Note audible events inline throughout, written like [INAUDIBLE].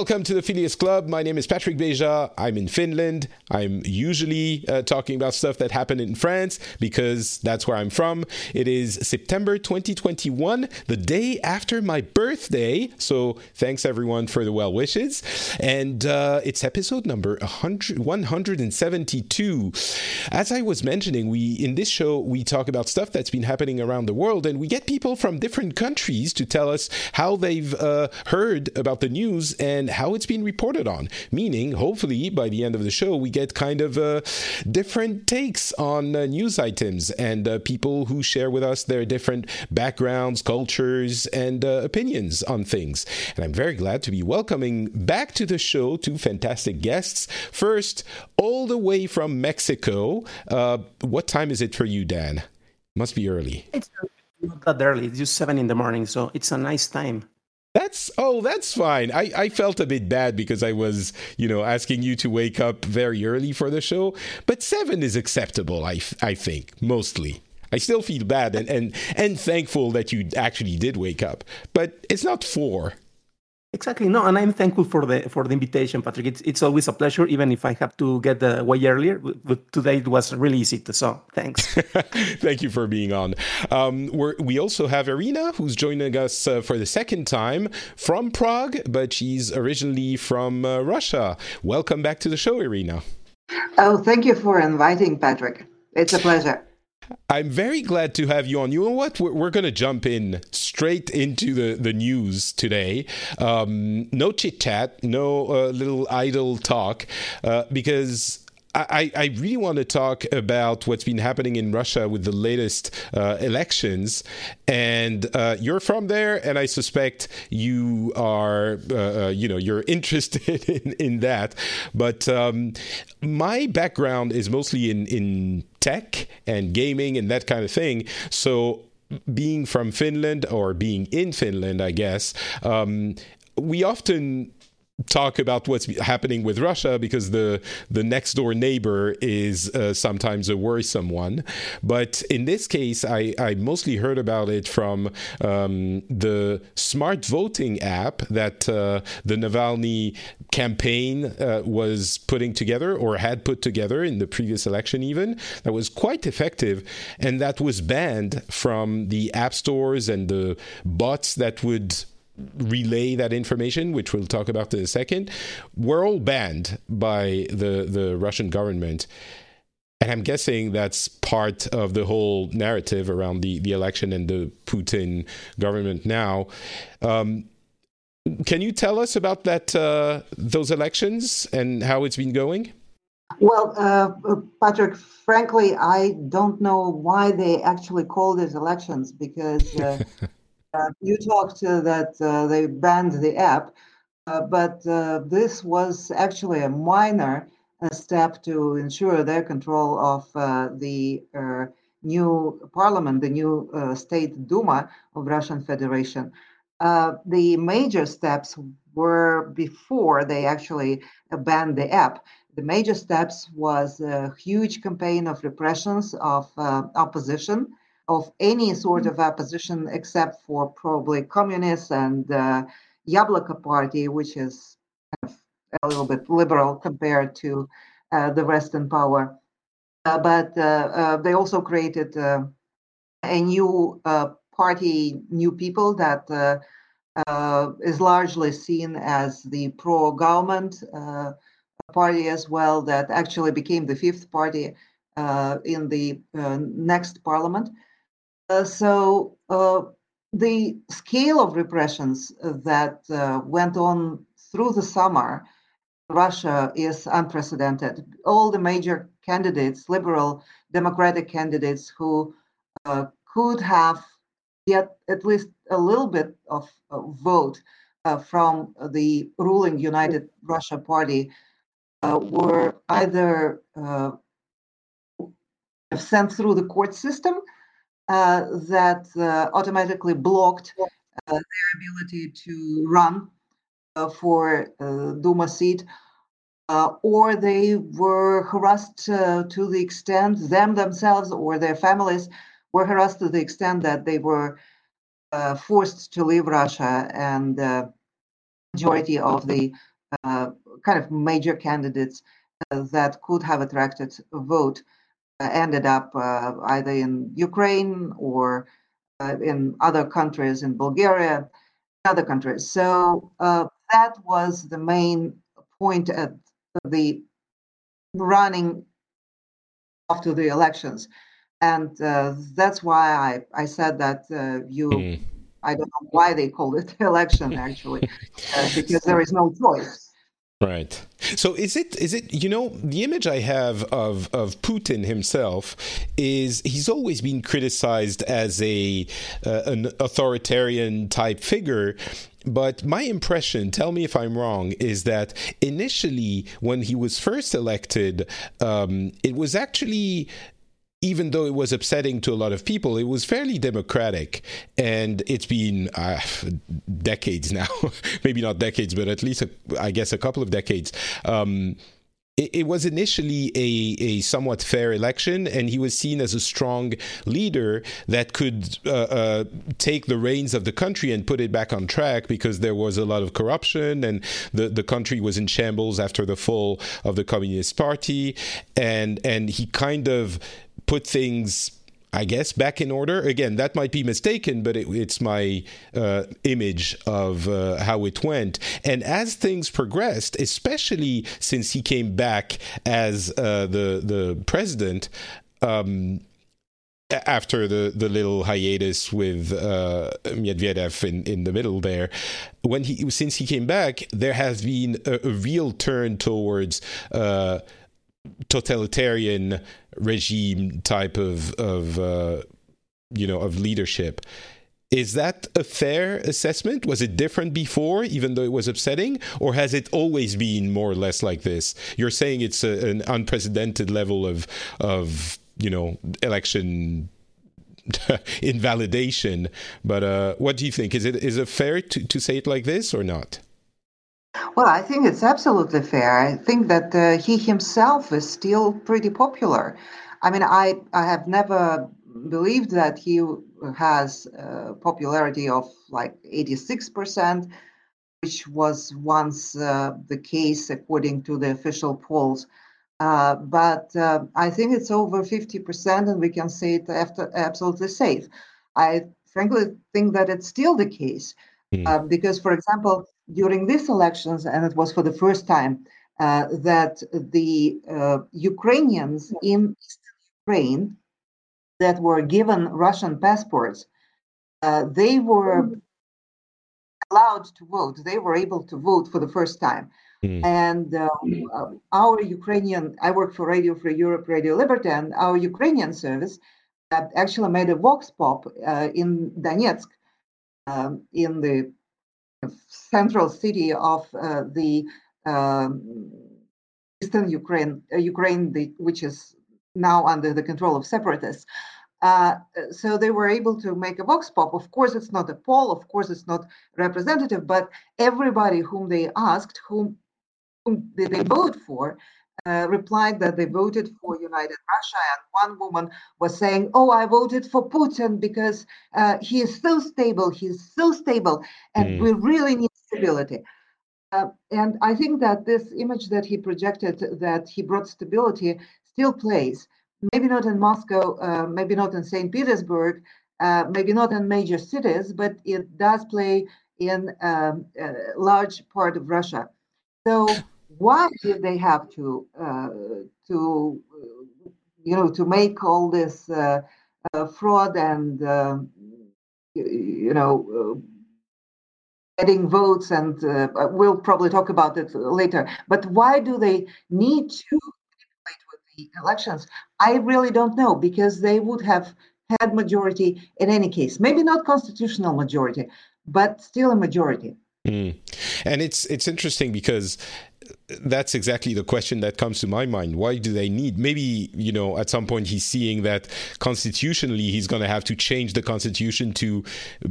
and welcome to the Phileas Club. My name is Patrick Beja. I'm in Finland. I'm usually uh, talking about stuff that happened in France because that's where I'm from. It is September 2021, the day after my birthday. So thanks everyone for the well wishes. And uh, it's episode number 100, 172. As I was mentioning, we in this show we talk about stuff that's been happening around the world, and we get people from different countries to tell us how they've uh, heard about the news news and how it's been reported on. Meaning, hopefully, by the end of the show, we get kind of uh, different takes on uh, news items and uh, people who share with us their different backgrounds, cultures, and uh, opinions on things. And I'm very glad to be welcoming back to the show two fantastic guests. First, all the way from Mexico. Uh, what time is it for you, Dan? Must be early. It's not that early. It's just seven in the morning, so it's a nice time. That's oh, that's fine. I, I felt a bit bad because I was, you know, asking you to wake up very early for the show. But seven is acceptable, I, I think, mostly. I still feel bad and, and, and thankful that you actually did wake up. But it's not four. Exactly. No, and I'm thankful for the for the invitation, Patrick. It's it's always a pleasure, even if I have to get the way earlier. But today it was really easy. To, so thanks. [LAUGHS] Thank you for being on. Um, we we also have Irina, who's joining us uh, for the second time from Prague, but she's originally from uh, Russia. Welcome back to the show, Irina. Oh, thank you for inviting, Patrick. It's a pleasure. I'm very glad to have you on. You know what? We're, we're going to jump in straight into the, the news today. Um, no chit chat, no uh, little idle talk, uh, because I, I, really want to talk about what's been happening in Russia with the latest uh, elections. And uh, you're from there, and I suspect you are, uh, uh you know, you're interested [LAUGHS] in, in that. But um, my background is mostly in, in tech and gaming and that kind of thing. So being from Finland or being in Finland, I guess, um, we often talk about what's happening with Russia because the the next door neighbor is uh, sometimes a worrisome one. But in this case, I, I mostly heard about it from um, the smart voting app that uh, the Navalny campaign uh, was putting together or had put together in the previous election, even that was quite effective, and that was banned from the app stores and the bots that would relay that information, which we'll talk about in a second, were all banned by the, the Russian government. And I'm guessing that's part of the whole narrative around the, the election and the Putin government now. Um, can you tell us about that uh, those elections and how it's been going? Well, uh, Patrick, frankly, I don't know why they actually call these elections because uh, [LAUGHS] Uh, you talked uh, that uh, they banned the app, uh, but uh, this was actually a minor uh, step to ensure their control of the new parliament, the new state Duma of Russian Federation. the major steps were before they actually banned the app. The major steps was a huge campaign of repressions of opposition of any sort of opposition except for probably communists and uh, Yabloko party, which is a little bit liberal compared to uh, the in power. Uh, but uh, uh they also created uh, a new party, New People, that is largely seen as the pro-government party as well, that actually became the fifth party in the next parliament. Uh, so uh, the scale of repressions that uh, went on through the summer Russia is unprecedented. All the major candidates, liberal democratic candidates who uh, could have get at least a little bit of uh, vote uh, from the ruling United Russia Party, were either sent through the court system that uh, automatically blocked uh, their ability to run for Duma seat. or they were harassed to the extent them themselves or their families were harassed to the extent that they were forced to leave Russia and majority of the uh, kind of major candidates uh, that could have attracted a vote uh, ended up uh, either in Ukraine or uh, in other countries, in Bulgaria, other countries. So that was the main point at the running after the elections. And uh, that's why I, I said that uh, you, mm. I don't know why they call it [LAUGHS] election actually, uh, because there is no choice. Right. So is it is it you know the image I have of of Putin himself is he's always been criticized as a uh, an authoritarian type figure but my impression, tell me if I'm wrong, is that initially when he was first elected, um, it was actually even though it was upsetting to a lot of people, it was fairly democratic. And it's been uh, decades now, [LAUGHS] maybe not decades, but at least, a, I guess, a couple of decades. Um, it, it, was initially a, a somewhat fair election, and he was seen as a strong leader that could uh, uh, take the reins of the country and put it back on track because there was a lot of corruption and the, the country was in shambles after the fall of the Communist Party. And, and he kind of put things I guess back in order. Again, that might be mistaken, but it, it's my uh, image of uh, how it went. And as things progressed, especially since he came back as uh, the the president. Um, after the, the little hiatus with uh, Medvedev in, in the middle there, when he since he came back, there has been a, a real turn towards uh, totalitarian regime type of of uh, you know of leadership. Is that a fair assessment? Was it different before, even though it was upsetting, or has it always been more or less like this? You're saying it's a, an unprecedented level of of you know election [LAUGHS] invalidation, but uh, what do you think? Is it is it fair to, to say it like this or not? Well, I think it's absolutely fair. I think that uh, he himself is still pretty popular. I mean, I, I have never believed that he has a popularity of like 86%, which was once uh, the case according to the official polls. Uh, but uh, I think it's over 50%, and we can say it after, absolutely safe. I frankly think that it's still the case. Mm. because, for example, during these elections, and it was for the first time, uh, that the uh, Ukrainians in Ukraine that were given Russian passports, uh, they were allowed to vote. They were able to vote for the first time. Mm. And um, our Ukrainian, I work for Radio Free Europe, Radio Liberty, and our Ukrainian service actually made a vox pop uh, in Donetsk, um, in the central city of uh, the um, eastern Ukraine, uh, Ukraine, the, which is now under the control of separatists. Uh, so they were able to make a vox pop. Of course, it's not a poll. Of course, it's not representative. But everybody whom they asked, whom, whom did they vote for, uh, replied that they voted for United Russia, and one woman was saying, "Oh, I voted for Putin because uh, he is so stable. He's so stable, and mm. we really need stability." Uh, and I think that this image that he projected, that he brought stability, still plays. Maybe not in Moscow, uh, maybe not in St. Petersburg, uh, maybe not in major cities, but it does play in um, a large part of Russia. So why did they have to uh, to you know to make all this uh, uh, fraud and um, you know getting votes and uh, we'll probably talk about it later. But why do they need to manipulate with the elections? I really don't know because they would have had majority in any case. Maybe not constitutional majority but still a majority. Mm. and it's it's interesting because that's exactly the question that comes to my mind. Why do they need? Maybe you know, at some point he's seeing that constitutionally he's going to have to change the constitution to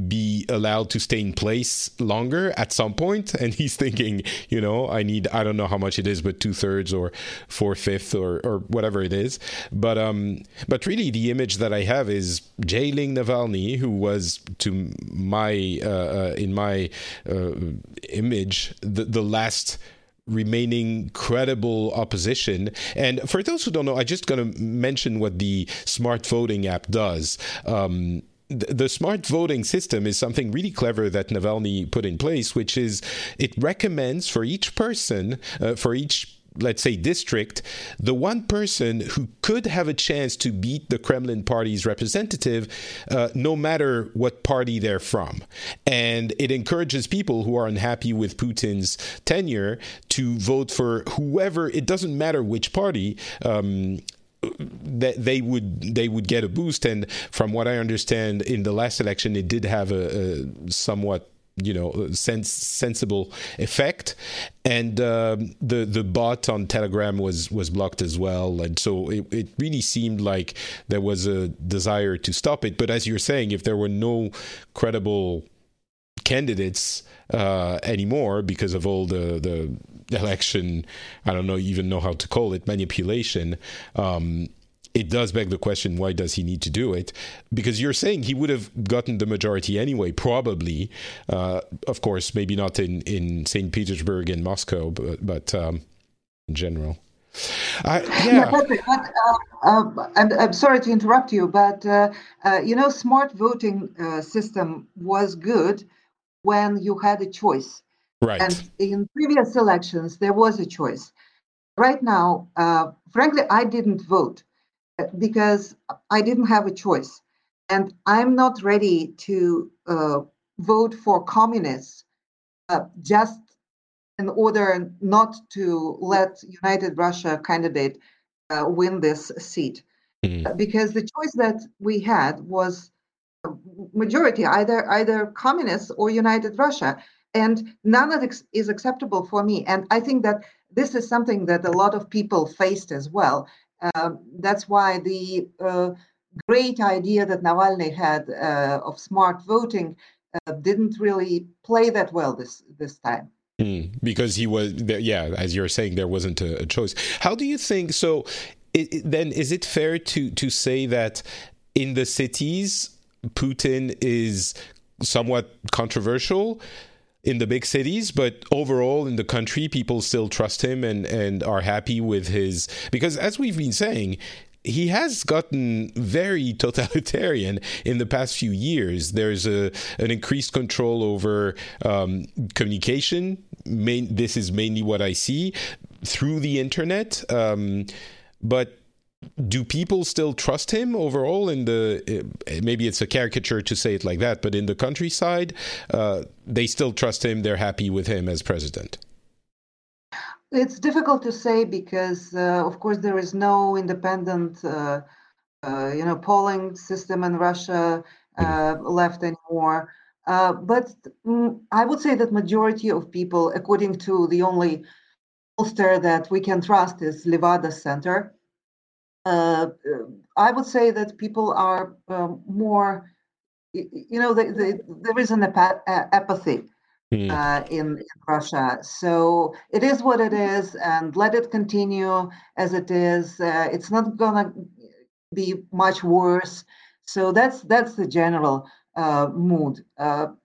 be allowed to stay in place longer at some point, and he's thinking, you know, I need I don't know how much it is, but two thirds or four fifths or or whatever it is. But um, but really the image that I have is jailing Navalny, who was to my uh, uh, in my uh, image the the last remaining credible opposition. And for those who don't know, I just going to mention what the smart voting app does. Um, the smart voting system is something really clever that Navalny put in place, which is it recommends for each person, uh, for each let's say district, the one person who could have a chance to beat the Kremlin party's representative, uh, no matter what party they're from. And it encourages people who are unhappy with Putin's tenure to vote for whoever, it doesn't matter which party. Um, that they would they would get a boost and from what i understand in the last election it did have a, a somewhat you know sense, sensible effect. And um, the the bot on telegram was was blocked as well. And so it, it really seemed like there was a desire to stop it. But as you're saying if there were no credible candidates uh, anymore because of all the the election i don't know even know how to call it manipulation um, it does beg the question why does he need to do it because you're saying he would have gotten the majority anyway probably uh, of course maybe not in, in st petersburg and moscow but, but um, in general uh, yeah. yeah but, uh, uh, and I'm sorry to interrupt you, but uh, uh, you know, smart voting uh, system was good when you had a choice. Right. And in previous elections, there was a choice. Right now, frankly, I didn't vote because I didn't have a choice. And I'm not ready to uh, vote for communists uh, just in order not to let United Russia candidate uh, win this seat. Mm. Because the choice that we had was majority, either either communists or United Russia. And none of it is acceptable for me. And I think that this is something that a lot of people faced as well. Um, that's why the uh, great idea that Navalny had uh, of smart voting uh, didn't really play that well this this time. Mm, because he was, yeah, as you're saying, there wasn't a, a choice. How do you think? So, it, it, then, is it fair to to say that in the cities, Putin is somewhat controversial? In the big cities, but overall in the country, people still trust him and, and are happy with his. Because as we've been saying, he has gotten very [LAUGHS] totalitarian in the past few years. There's a an increased control over um, communication. Main, this is mainly what I see through the internet. Um, but do people still trust him overall in the eh, maybe it's a caricature to say it like that but in the countryside uh, they still trust him they're happy with him as president? It's difficult to say because uh, of course there is no independent uh, uh you know polling system in russia mm. left anymore. Uh, but mm, i would say that majority of people according to the only pollster that we can trust is levada center. uh, I would say that people are um, more, you know, they, they, there is an apathy mm. uh, in, in, Russia. So it is what it is, and let it continue as it is. Uh, it's not gonna be much worse. So that's that's the general uh, mood. Mm.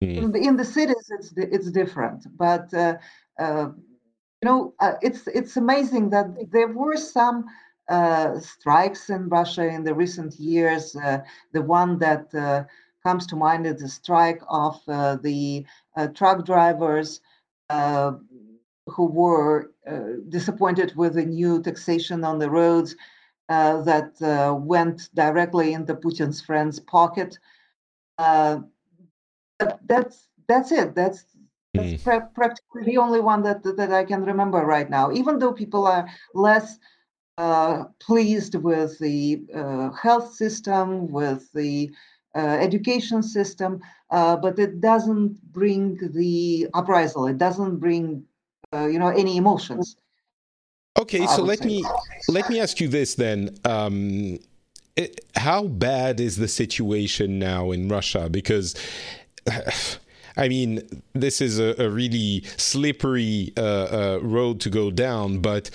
In, the, in, the, cities, it's it's different, but uh, you know, it's it's amazing that there were some uh, strikes in Russia in the recent years. Uh, the one that uh, comes to mind is the strike of uh, the uh, truck drivers uh, who were disappointed with the new taxation on the roads that went directly into Putin's friend's pocket. that's that's it. That's that's mm. practically the only one that that I can remember right now. Even though people are less uh, pleased with the uh, health system, with the uh, education system, uh, but it doesn't bring the uprisal. It doesn't bring uh, you know, any emotions. Okay, so let me let me ask you this then. Um, it, how bad is the situation now in Russia? Because [SIGHS] I mean, this is a, a really slippery uh, uh, road to go down, but.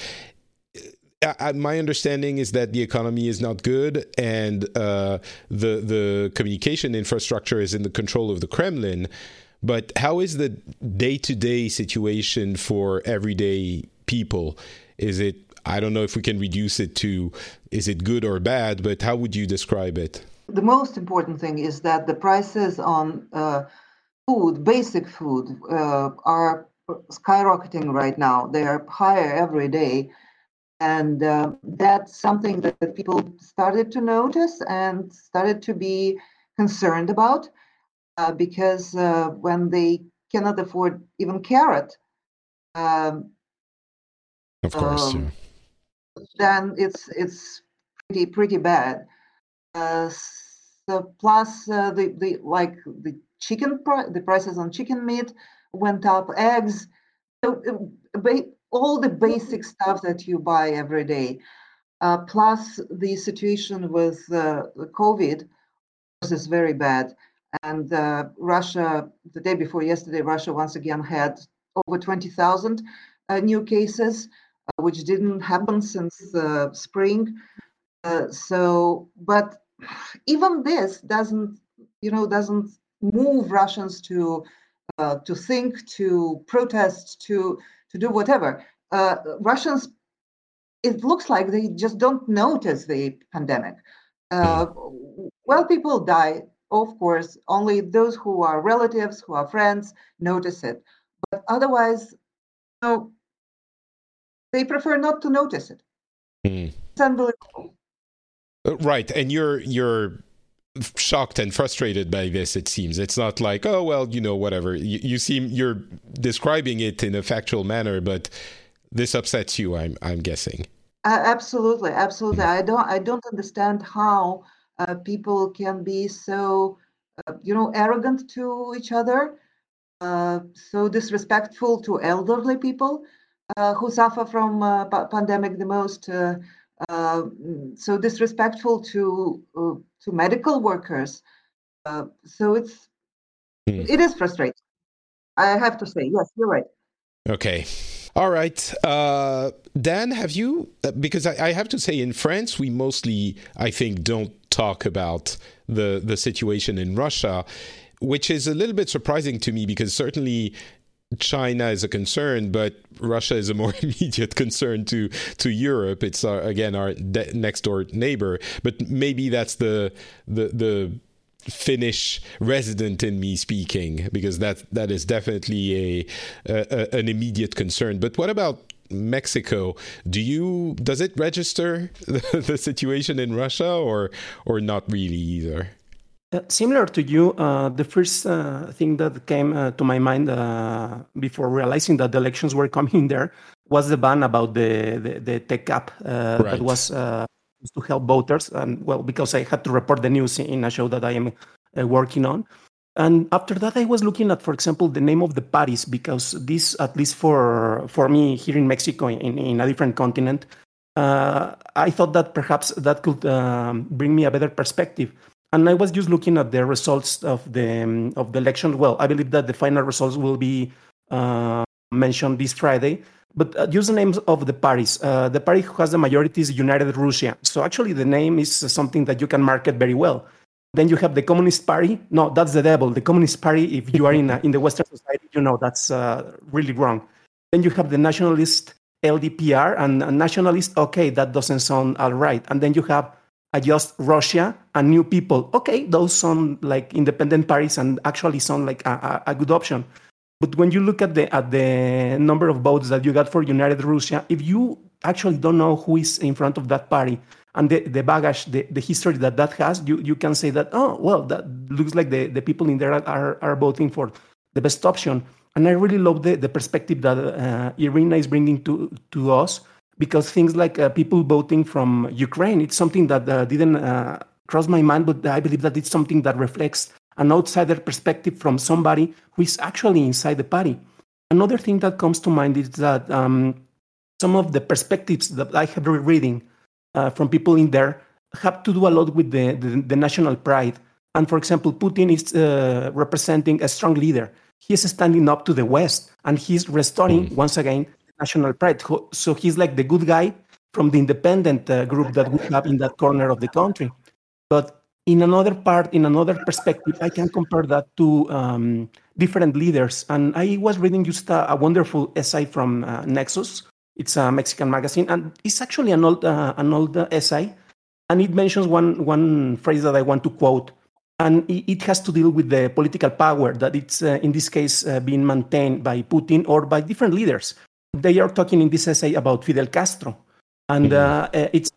Uh, my understanding is that the economy is not good, and uh, the the communication infrastructure is in the control of the Kremlin. But how is the day to day situation for everyday people? Is it I don't know if we can reduce it to is it good or bad, but how would you describe it? The most important thing is that the prices on uh, food, basic food, uh, are skyrocketing right now. They are higher every day. And uh, that's something that people started to notice and started to be concerned about uh, because uh, when they cannot afford even carrot, um, of course, um, yeah. then it's it's pretty pretty bad. Uh, so plus uh, the the like the chicken the prices on chicken meat went up, eggs, so uh, all the basic stuff that you buy every day. Uh, plus the situation with uh, COVID is very bad. And uh, Russia, the day before yesterday, Russia once again had over 20,000 uh, new cases, uh, which didn't happen since uh, spring. Uh, so, but even this doesn't, you know, doesn't move Russians to uh, to think, to protest, to to do whatever. Russians, it looks like they just don't notice the pandemic. well, people die of course, only those who are relatives, who are friends, notice it. But otherwise, you know, they prefer not to notice it. Mm. It's unbelievable. Uh, right, and you're you're shocked and frustrated by this. It seems it's not like oh well, you know, whatever. You, you seem you're describing it in a factual manner, but this upsets you. I'm I'm guessing. Uh, absolutely, absolutely. Mm. I don't I don't understand how uh, people can be so, uh, you know, arrogant to each other, uh, so disrespectful to elderly people uh, who suffer from uh, pandemic the most, uh, so disrespectful to to medical workers. so it's hmm. it is frustrating. I have to say, yes, you're right. Okay. All right. Uh, Dan, have you, because I, I, have to say, in France, we mostly, I think, don't talk about the the situation in Russia, which is a little bit surprising to me because certainly China is a concern, but Russia is a more [LAUGHS] immediate concern to to Europe. It's our, again our de- next door neighbor, but maybe that's the the the Finnish resident in me speaking because that that is definitely a, a, an immediate concern. But what about Mexico. Do you does it register [LAUGHS] the, the situation in Russia or or not really either? Uh, similar to you, uh, the first uh, thing that came uh, to my mind uh, before realizing that the elections were coming [LAUGHS] there was the ban about the the, the tech app uh, right. that was to help voters. And well, because I had to report the news in a show that I am working on. And after that, I was looking at, for example, the name of the parties because this, at least for for me here in Mexico, in, in a different continent, uh, I thought that perhaps that could um, bring me a better perspective. And I was just looking at the results of the um, of the election. Well, I believe that the final results will be uh, mentioned this Friday. But uh, use the names of the parties. Uh, the party who has the majority is United Russia. So actually, the name is something that you can market very well then you have the Communist Party. No, that's the devil. The Communist Party, if you are in, a, in the Western society, you know that's uh, really wrong. Then you have the nationalist LDPR and nationalist. Okay, that doesn't sound all right. And then you have a just Russia and New People. Okay, those sound like independent parties and actually sound like a, a, a good option. But when you look at the at the number of votes that you got for United Russia, if you actually don't know who is in front of that party, and the, the baggage, the, the history that that has, you, you can say that, oh, well, that looks like the, the people in there are, are voting for the best option. And I really love the, the perspective that uh, Irina is bringing to, to us because things like uh, people voting from Ukraine, it's something that uh, didn't uh, cross my mind, but I believe that it's something that reflects an outsider perspective from somebody who is actually inside the party. another thing that comes to mind is that um, some of the perspectives that I have been reading uh, from people in there have to do a lot with the, the, the national pride. And for example, Putin is uh, representing a strong leader. He is standing up to the West and he's restoring mm. once again national pride. So he's like the good guy from the independent uh, group that we have in that corner of the country. But in another part, in another perspective, I can compare that to um, different leaders. And I was reading just a, a wonderful essay from uh, Nexos. It's a Mexican magazine, and it's actually an old, uh, an old essay. And it mentions one, one phrase that I want to quote. And it, has to deal with the political power that it's, uh, in this case, uh, being maintained by Putin or by different leaders. They are talking in this essay about Fidel Castro. And mm-hmm. Uh, it's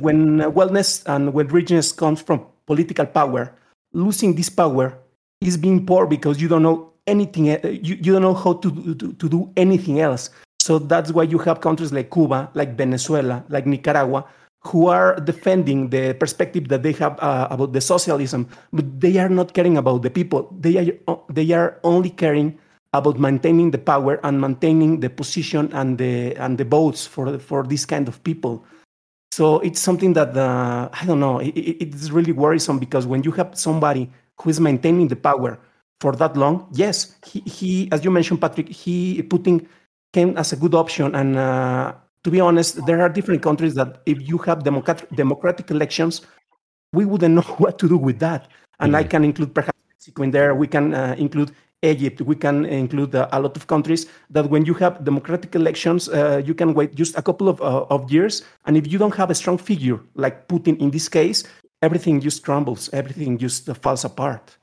when wellness and when richness comes from political power, losing this power is being poor because you don't know anything, you, you don't know how to, to, to do anything else. So that's why you have countries like Cuba, like Venezuela, like Nicaragua, who are defending the perspective that they have uh, about the socialism, but they are not caring about the people. They are they are only caring about maintaining the power and maintaining the position and the and the votes for for this kind of people. So it's something that uh, I don't know. It, it's really worrisome because when you have somebody who is maintaining the power for that long, yes, he, he as you mentioned, Patrick, he Putin came as a good option. And uh, to be honest, there are different countries that if you have democratic democratic elections, we wouldn't [LAUGHS] know what to do with that. And mm-hmm. I can include perhaps Mexico in there. We can uh, include Egypt, we can include uh, a lot of countries that when you have democratic elections, uh, you can wait just a couple of, uh, of years. And if you don't have a strong figure like Putin in this case, everything just crumbles, everything just falls apart.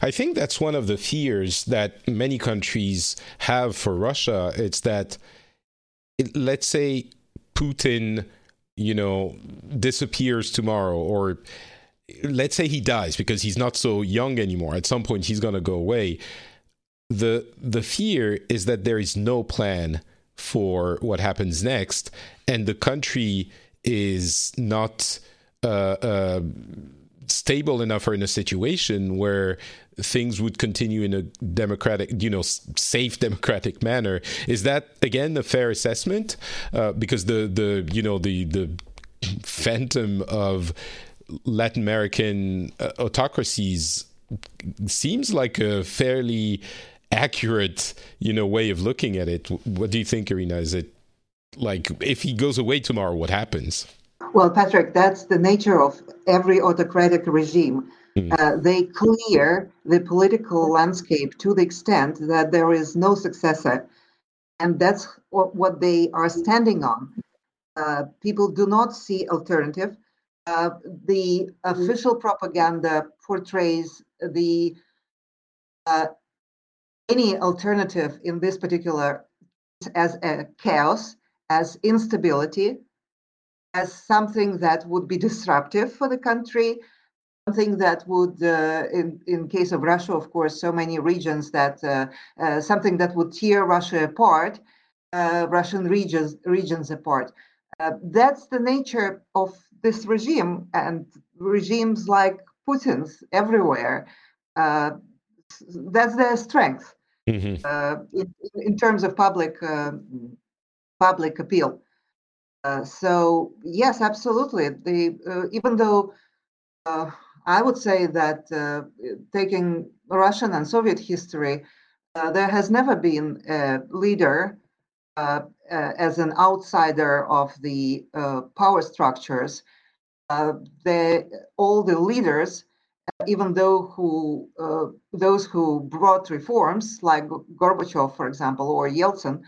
I think that's one of the fears that many countries have for Russia. It's that, it, let's say, Putin, you know, disappears tomorrow or let's say he dies because he's not so young anymore at some point he's going to go away the the fear is that there is no plan for what happens next, and the country is not uh, uh, stable enough or in a situation where things would continue in a democratic, you know, safe [LAUGHS] democratic manner. Is that again a fair assessment? Uh, because the the you know the the phantom of Latin American uh, autocracies seems like a fairly accurate, you know, way of looking at it. What do you think, Irina? Is it like if he goes away tomorrow, what happens? Well, Patrick, that's the nature of every autocratic regime. Mm. Uh, they clear the political landscape to the extent that there is no successor. And that's what, what they are standing on. Uh, people do not see alternative. Uh, the official propaganda portrays the uh, any alternative in this particular as a chaos, as instability, as something that would be disruptive for the country, something that would, uh, in in case of Russia, of course, so many regions that uh, uh, something that would tear Russia apart, uh, Russian regions regions apart. Uh, that's the nature of this regime and regimes like Putin's everywhere. Uh, that's their strength mm-hmm. uh, in, in, terms of public uh, public appeal. Uh, so yes, absolutely. The uh, even though uh, I would say that uh, taking Russian and Soviet history, there has never been a leader as an outsider of the power structures. the, all the leaders even though who uh, those who brought reforms, like Gorbachev, for example, or Yeltsin,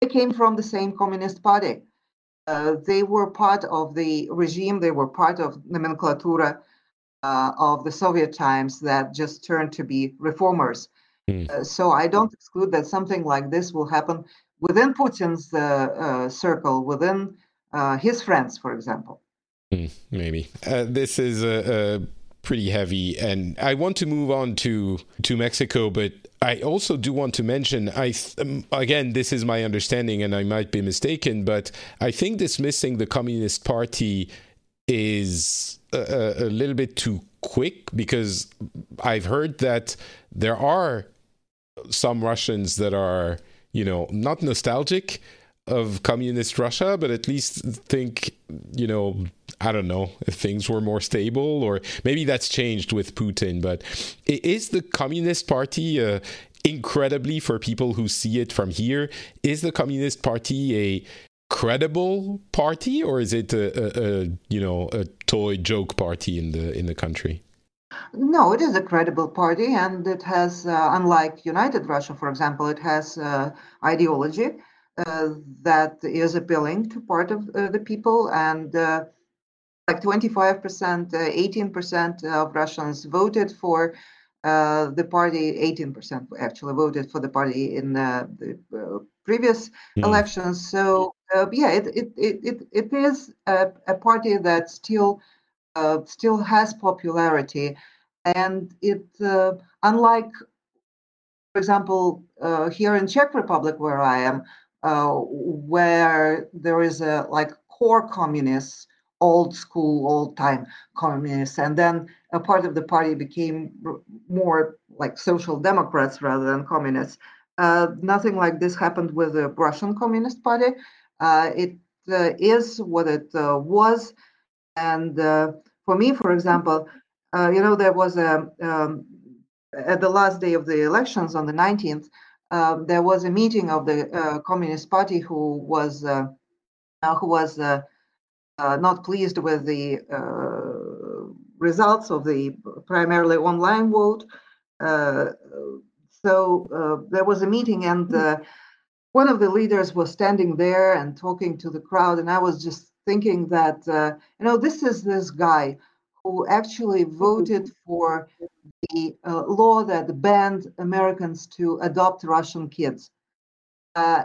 they came from the same Communist Party. Uh, they were part of the regime. They were part of nomenklatura uh, of the Soviet times that just turned to be reformers. Mm. so I don't exclude that something like this will happen within Putin's uh, uh, circle, within his friends, for example. Mm, maybe this is a, a pretty heavy. And I want to move on to to Mexico, but I also do want to mention. I um, again, this is my understanding, and I might be mistaken, but I think dismissing the Communist Party is a, a little bit too quick because I've heard that there are some Russians that are you know, not nostalgic of communist Russia, but at least think, you know, I don't know if things were more stable, or maybe that's changed with Putin. But is the Communist Party uh, incredibly for people who see it from here? Is the Communist Party a credible party, or is it a, a, a you know a toy joke party in the in the country? No, it is a credible party, and it has, uh, unlike United Russia, for example, it has uh, ideology uh, that is appealing to part of uh, the people, and uh, like 25%, 18% of Russians voted for uh, the party 18% actually voted for the party in uh, the uh, previous mm. elections. So yeah, it it it it is a, a party that still still has popularity, and it unlike, for example, here in Czech Republic where I am, where there is a like core communists old school, old time communists. And then a part of the party became more like social democrats rather than communists. Uh, nothing like this happened with the Russian Communist Party. Uh, it uh, is what it uh, was. And uh, for me, for example, uh, you know, there was a, um, at the last day of the elections on the 19th, um, there was a meeting of the Communist Party who was who was not pleased with the uh, results of the primarily online vote. Uh, so there was a meeting, and one of the leaders was standing there and talking to the crowd, and I was just thinking that you know this is this guy who actually voted for the uh, law that banned Americans to adopt Russian kids. Uh,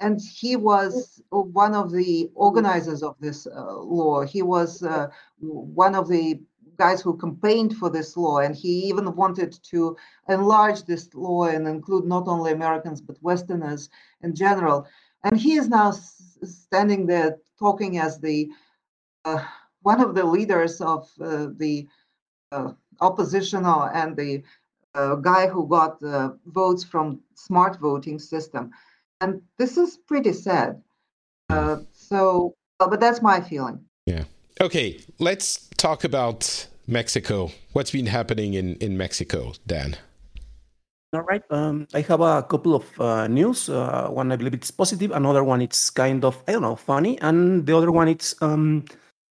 and he was one of the organizers of this uh, law. He was uh, one of the guys who campaigned for this law, and he even wanted to enlarge this law and include not only Americans but Westerners in general. And he is now standing there talking as the uh, one of the leaders of uh, the uh, opposition and the guy who got votes from smart voting system and this is pretty sad. Uh, so, but that's my feeling. Yeah. Okay, let's talk about Mexico. What's been happening in in Mexico, Dan? All right. Um, I have a couple of uh, news. Uh, one I believe it's positive. Another one it's kind of I don't know funny, and the other one it's um,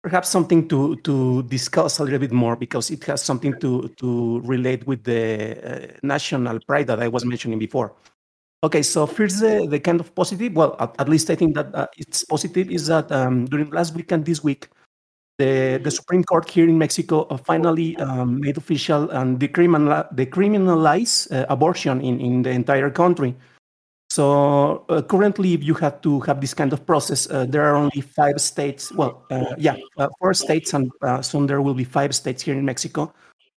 perhaps something to to discuss a little bit more because it has something to to relate with the uh, national pride that I was mentioning before. Okay, so first the, the kind of positive, well, at, at least I think that uh, it's positive, is that um, during last weekend this week, the, the Supreme Court here in Mexico uh, finally um, made official and decriminal, decriminalize uh, abortion in, in the entire country. So uh, currently, if you have to have this kind of process, uh, there are only five states. Well, uh, yeah, four states, and soon there will be five states here in Mexico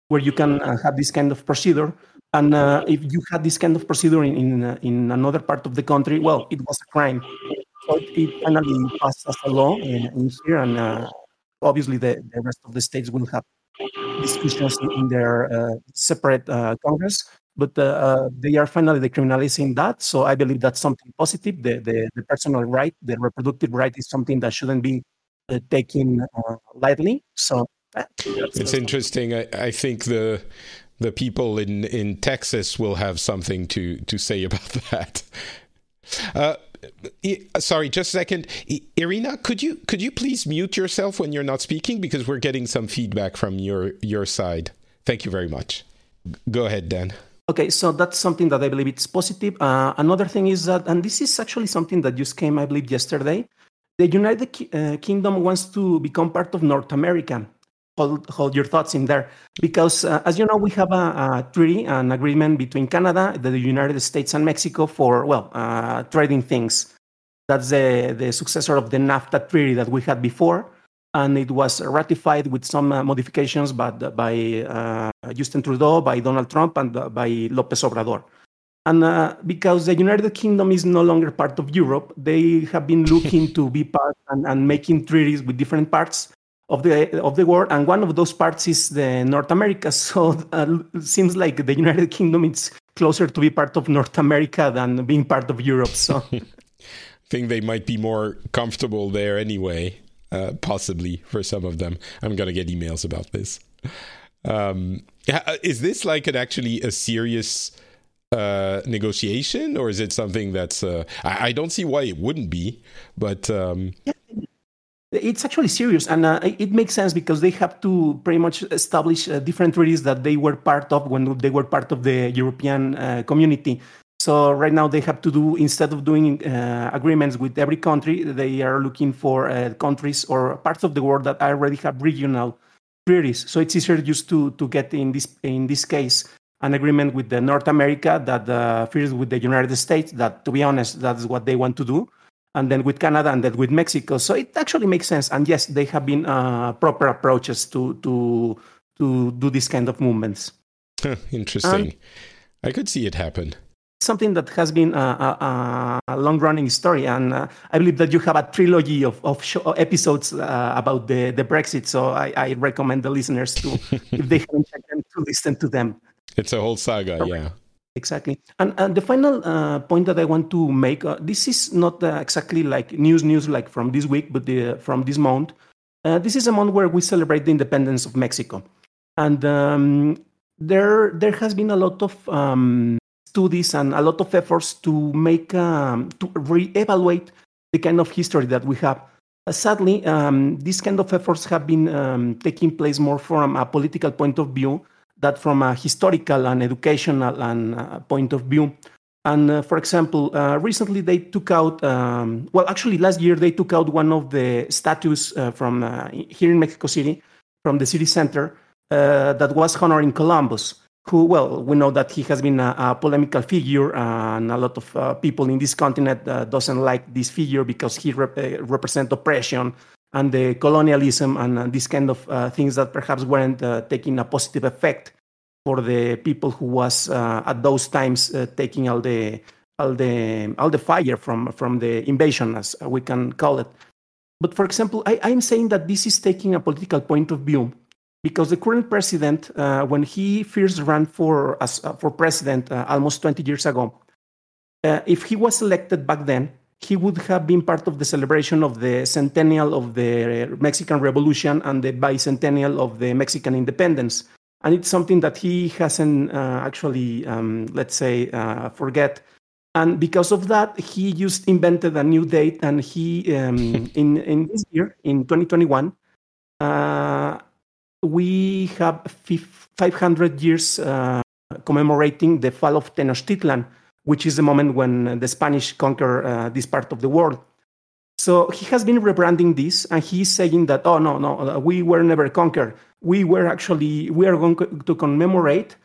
where you can have this kind of procedure. And uh, if you had this kind of procedure in in, uh, in, another part of the country, well, it was a crime. So it finally passed as a law in, in here, and uh, obviously the, the rest of the states will have discussions in their uh, separate uh, Congress. But uh, they are finally decriminalizing that, so I believe that's something positive. The, the, the personal right, the reproductive right, is something that shouldn't be taken lightly. So it's interesting. I, I think the the people in, in Texas will have something to, to say about [LAUGHS] that. Uh, sorry, just a second, Irina. Could you could you please mute yourself when you're not speaking because we're getting some feedback from your your side. Thank you very much. Go ahead, Dan. Okay, so that's something that I believe it's positive. Uh, another thing is that, and this is actually something that just came, I believe, yesterday. The United uh, Kingdom wants to become part of North America hold, hold your thoughts in there. Because uh, as you know, we have a, a, treaty, an agreement between Canada, the United States, and Mexico for, well, uh, trading things. That's the, the successor of the NAFTA treaty that we had before. And it was ratified with some uh, modifications but by uh, Justin Trudeau, by Donald Trump, and uh, by Lopez Obrador. And uh, because the United Kingdom is no longer part of Europe, they have been looking [LAUGHS] to be part and, and making treaties with different parts of the of the world, and one of those parts is the North America. [LAUGHS] So uh, it seems like the United Kingdom is closer to be part of North America than being part of Europe. So I [LAUGHS] think they might be more comfortable there anyway, uh, possibly for some of them. I'm going to get emails about this. Um, is this like an actually a serious uh, negotiation, or is it something that's? Uh, I, I, don't see why it wouldn't be, but um, yeah, it's actually serious, and uh, it makes sense because they have to pretty much establish uh, different treaties that they were part of when they were part of the European uh, community. So right now they have to do instead of doing uh, agreements with every country, they are looking for uh, countries or parts of the world that already have regional treaties. So it's easier just to to get in this in this case an agreement with the North America that uh, first with the United States. That to be honest, that's what they want to do and then with Canada and then with Mexico. So it actually makes sense. And yes, they have been uh, proper approaches to to to do this kind of movements. Interesting. I could see it happen. Something that has been a, a, a long-running story, and uh, I believe that you have a trilogy of, of show, episodes uh, about the, the Brexit. So I, I recommend the listeners to, [LAUGHS] if they haven't checked them, to listen to them. It's a whole saga, yeah. Exactly. And, and the final uh, point that I want to make uh, this is not uh, exactly like news, news like from this week, but the, from this month. Uh, this is a month where we celebrate the independence of Mexico. And um, there, there has been a lot of um, studies and a lot of efforts to make, um, to re-evaluate the kind of history that we have. Uh, sadly, um, these kind of efforts have been um, taking place more from a political point of view that from a historical and educational and uh, point of view. And uh, for example, uh, recently they took out, um, well, actually last year they took out one of the statues uh, from uh, here in Mexico City, from the city center, uh, that was honoring Columbus, who, well, we know that he has been a, a polemical figure, and a lot of people in this continent doesn't like this figure because he rep- represents oppression and the colonialism and uh, these kind of uh, things that perhaps weren't uh, taking a positive effect for the people who was uh, at those times uh, taking all the all the all the fire from from the invasion as we can call it. But for example I, i'm saying that this is taking a political point of view because the current president uh, when he first ran for as for president almost 20 years ago if he was elected back then he would have been part of the celebration of the centennial of the Mexican Revolution and the bicentennial of the Mexican independence. And it's something that he hasn't uh, actually, um, let's say, uh, forget. And because of that, he just invented a new date. And he, um, [LAUGHS] in, in this year, in 2021, uh, we have 500 years uh, commemorating the fall of Tenochtitlan which is the moment when the Spanish conquer uh, this part of the world. So he has been rebranding this, and he's saying that, oh no, no, uh, we were never conquered. We were actually we are going to commemorate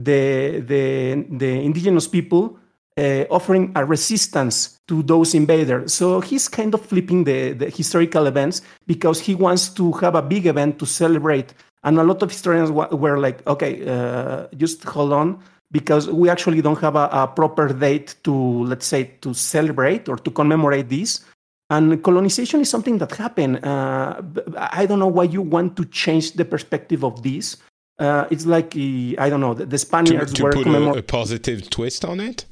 the the the indigenous people uh, offering a resistance to those invaders. So he's kind of flipping the, the historical events because he wants to have a big event to celebrate. And a lot of historians were like, okay, uh, just hold on because we actually don't have a, a, proper date to, let's say, to celebrate or to commemorate this. And colonization is something that happened. Uh, I don't know why you want to change the perspective of this. Uh, it's like I don't know the, the Spaniards to, to were put a, a, positive twist on it.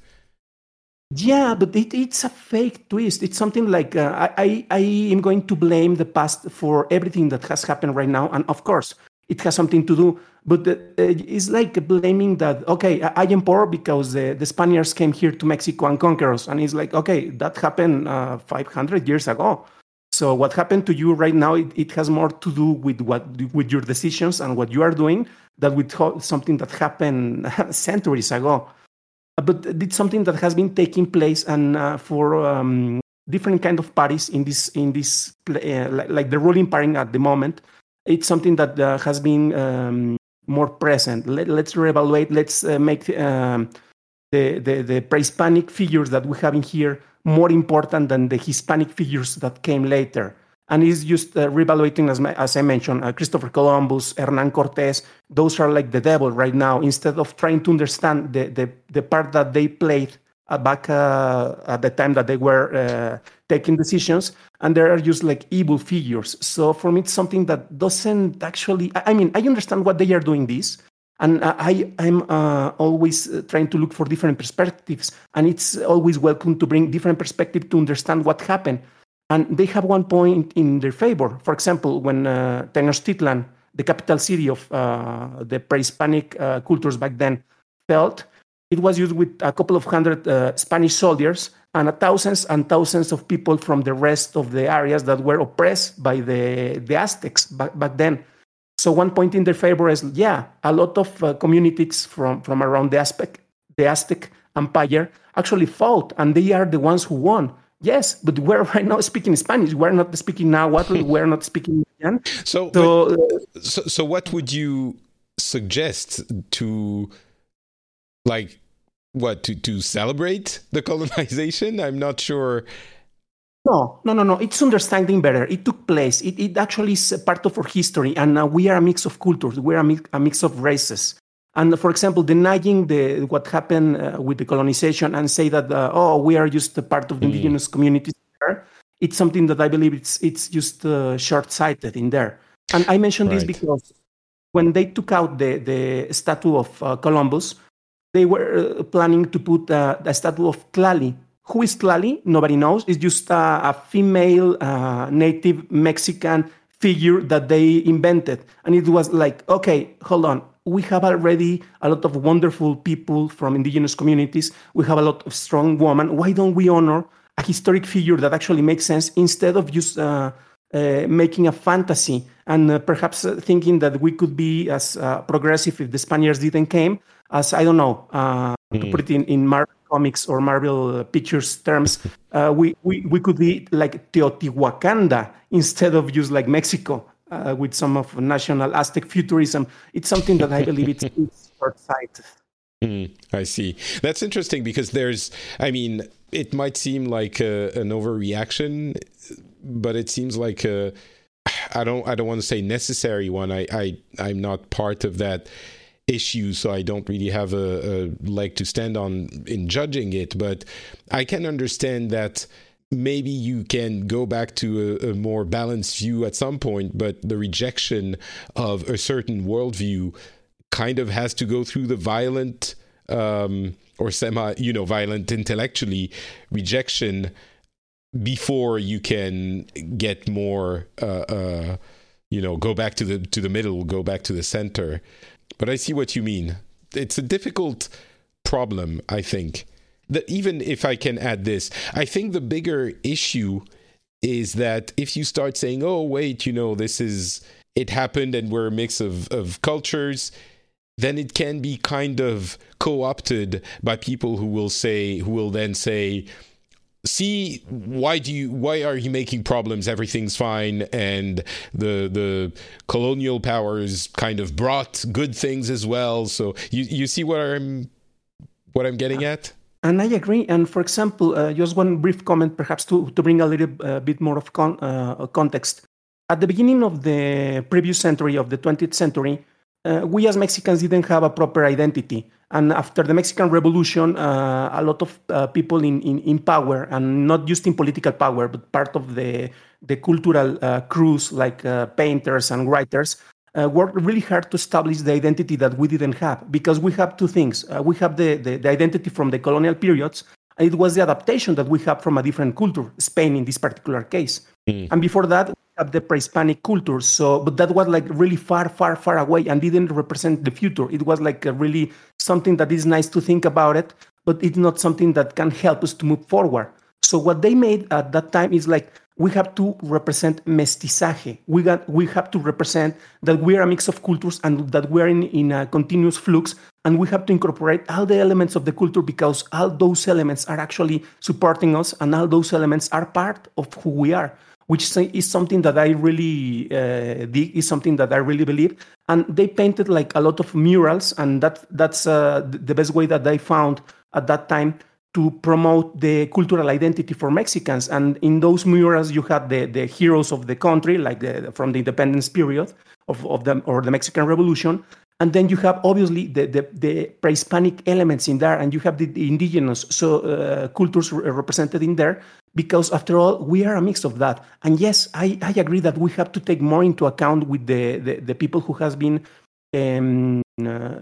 Yeah, but it, it's a fake twist. It's something like uh, I, I am going to blame the past for everything that has happened right now, and of course, it has something to do. But uh, it's like blaming that, okay, I, am poor because the, the, Spaniards came here to Mexico and conquered us. And it's like, okay, that happened uh, 500 years ago. So what happened to you right now, it, it, has more to do with what with your decisions and what you are doing than with something that happened [LAUGHS] centuries ago. But it's something that has been taking place and uh, for um, different kind of parties in this in this uh, like, like, the ruling party at the moment it's something that uh, has been um, more present. Let, us reevaluate. Let's uh, make um, the, the, the pre-Hispanic figures that we have in here more important than the Hispanic figures that came later. And it's just uh, reevaluating, as, my, as I mentioned, uh, Christopher Columbus, Hernan Cortés. Those are like the devil right now. Instead of trying to understand the, the, the part that they played uh, back uh, at the time that they were uh, taking decisions, and they are just like evil figures. So for me, it's something that doesn't actually. I mean, I understand what they are doing this And I, I'm uh, always uh, trying to look for different perspectives, and it's always welcome to bring different perspective to understand what happened. And they have one point in their favor. For example, when uh, Tenochtitlan, the capital city of uh, the pre-Hispanic uh, cultures back then, felt it was used with a couple of hundred uh, Spanish soldiers and thousands and thousands of people from the rest of the areas that were oppressed by the, the Aztecs back, back then. So one point in their favor is, yeah, a lot of uh, communities from, from around the, Aztec, the Aztec Empire actually fought, and they are the ones who won. Yes, but we're [LAUGHS] right now speaking Spanish. We're not speaking Nahuatl. [LAUGHS] we're not speaking Mayan. So, so, but, uh, so, so, what would you suggest to, like, what to to celebrate the colonization? I'm not sure. No, no, no, no. It's understanding better. It took place. It, it actually is a part of our history, and uh, we are a mix of cultures. We are a mix, a mix of races. And for example, denying the what happened uh, with the colonization and say that uh, oh we are just a part of the mm. indigenous communities there, it's something that I believe it's it's just uh, short sighted in there. And I mention right. this because when they took out the the statue of uh, Columbus, they were uh, planning to put uh, a statue of Tlali. Who is Tlali? Nobody knows. It's just a, a female uh, native Mexican figure that they invented. And it was like, okay, hold on. We have already a lot of wonderful people from indigenous communities. We have a lot of strong women. Why don't we honor a historic figure that actually makes sense instead of just uh, uh, making a fantasy and uh, perhaps thinking that we could be as progressive if the Spaniards didn't came as I don't know uh, mm. to put it in, in Marvel comics or Marvel Pictures terms, uh, we, we we could be like Teotihuacanda instead of just like Mexico uh, with some of national Aztec futurism. It's something that I believe it's, [LAUGHS] it's short sighted. Mm, I see. That's interesting because there's, I mean, it might seem like a, an overreaction, but it seems like a, [SIGHS] I don't, I don't want to say necessary one. I, I, I'm not part of that issue, so I don't really have a, a leg to stand on in judging it. But I can understand that maybe you can go back to a, a, more balanced view at some point, but the rejection of a certain worldview kind of has to go through the violent um, or semi, you know, violent intellectually rejection before you can get more, uh, uh, you know, go back to the to the middle, go back to the center. But I see what you mean. It's a difficult problem, I think. That even if I can add this, I think the bigger issue is that if you start saying, "Oh, wait, you know, this is it happened and we're a mix of of cultures," then it can be kind of co-opted by people who will say who will then say see why do you why are you making problems everything's fine and the the colonial powers kind of brought good things as well so you you see what i'm what i'm getting at and I agree. And for example, uh, just one brief comment, perhaps to, to bring a little uh, bit more of con- uh, context. At the beginning of the previous century, of the 20th century, uh, we as Mexicans didn't have a proper identity. And after the Mexican Revolution, uh, a lot of uh, people in, in, in, power, and not just in political power, but part of the, the cultural uh, crews like uh, painters and writers, uh, worked really hard to establish the identity that we didn't have. Because we have two things we have the, the, the identity from the colonial periods, and it was the adaptation that we have from a different culture, Spain in this particular case. Mm. And before that, the pre-Hispanic culture. So, but that was like really far, far, far away and didn't represent the future. It was like a really something that is nice to think about it, but it's not something that can help us to move forward. So what they made at that time is like we have to represent mestizaje. We got we have to represent that we are a mix of cultures and that we are in, in a continuous flux and we have to incorporate all the elements of the culture because all those elements are actually supporting us and all those elements are part of who we are which is something that I really uh, dig, is something that I really believe. And they painted like a lot of murals, and that that's uh, the best way that they found at that time to promote the cultural identity for Mexicans. And in those murals, you had the, the heroes of the country, like the, from the independence period of, of the, or the Mexican Revolution. And then you have obviously the, the, the pre-Hispanic elements in there, and you have the, the indigenous so uh, cultures re- represented in there because after all we are a mix of that. And yes i, I agree that we have to take more into account with the, the, the people who has been um, uh,